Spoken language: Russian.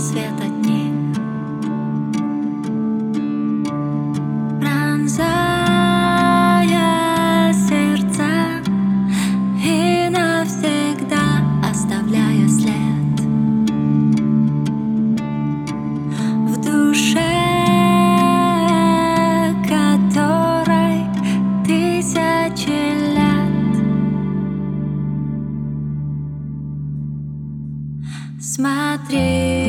рассвета дни. Пронзая сердца и навсегда оставляя след в душе, которой тысячи лет. Смотри.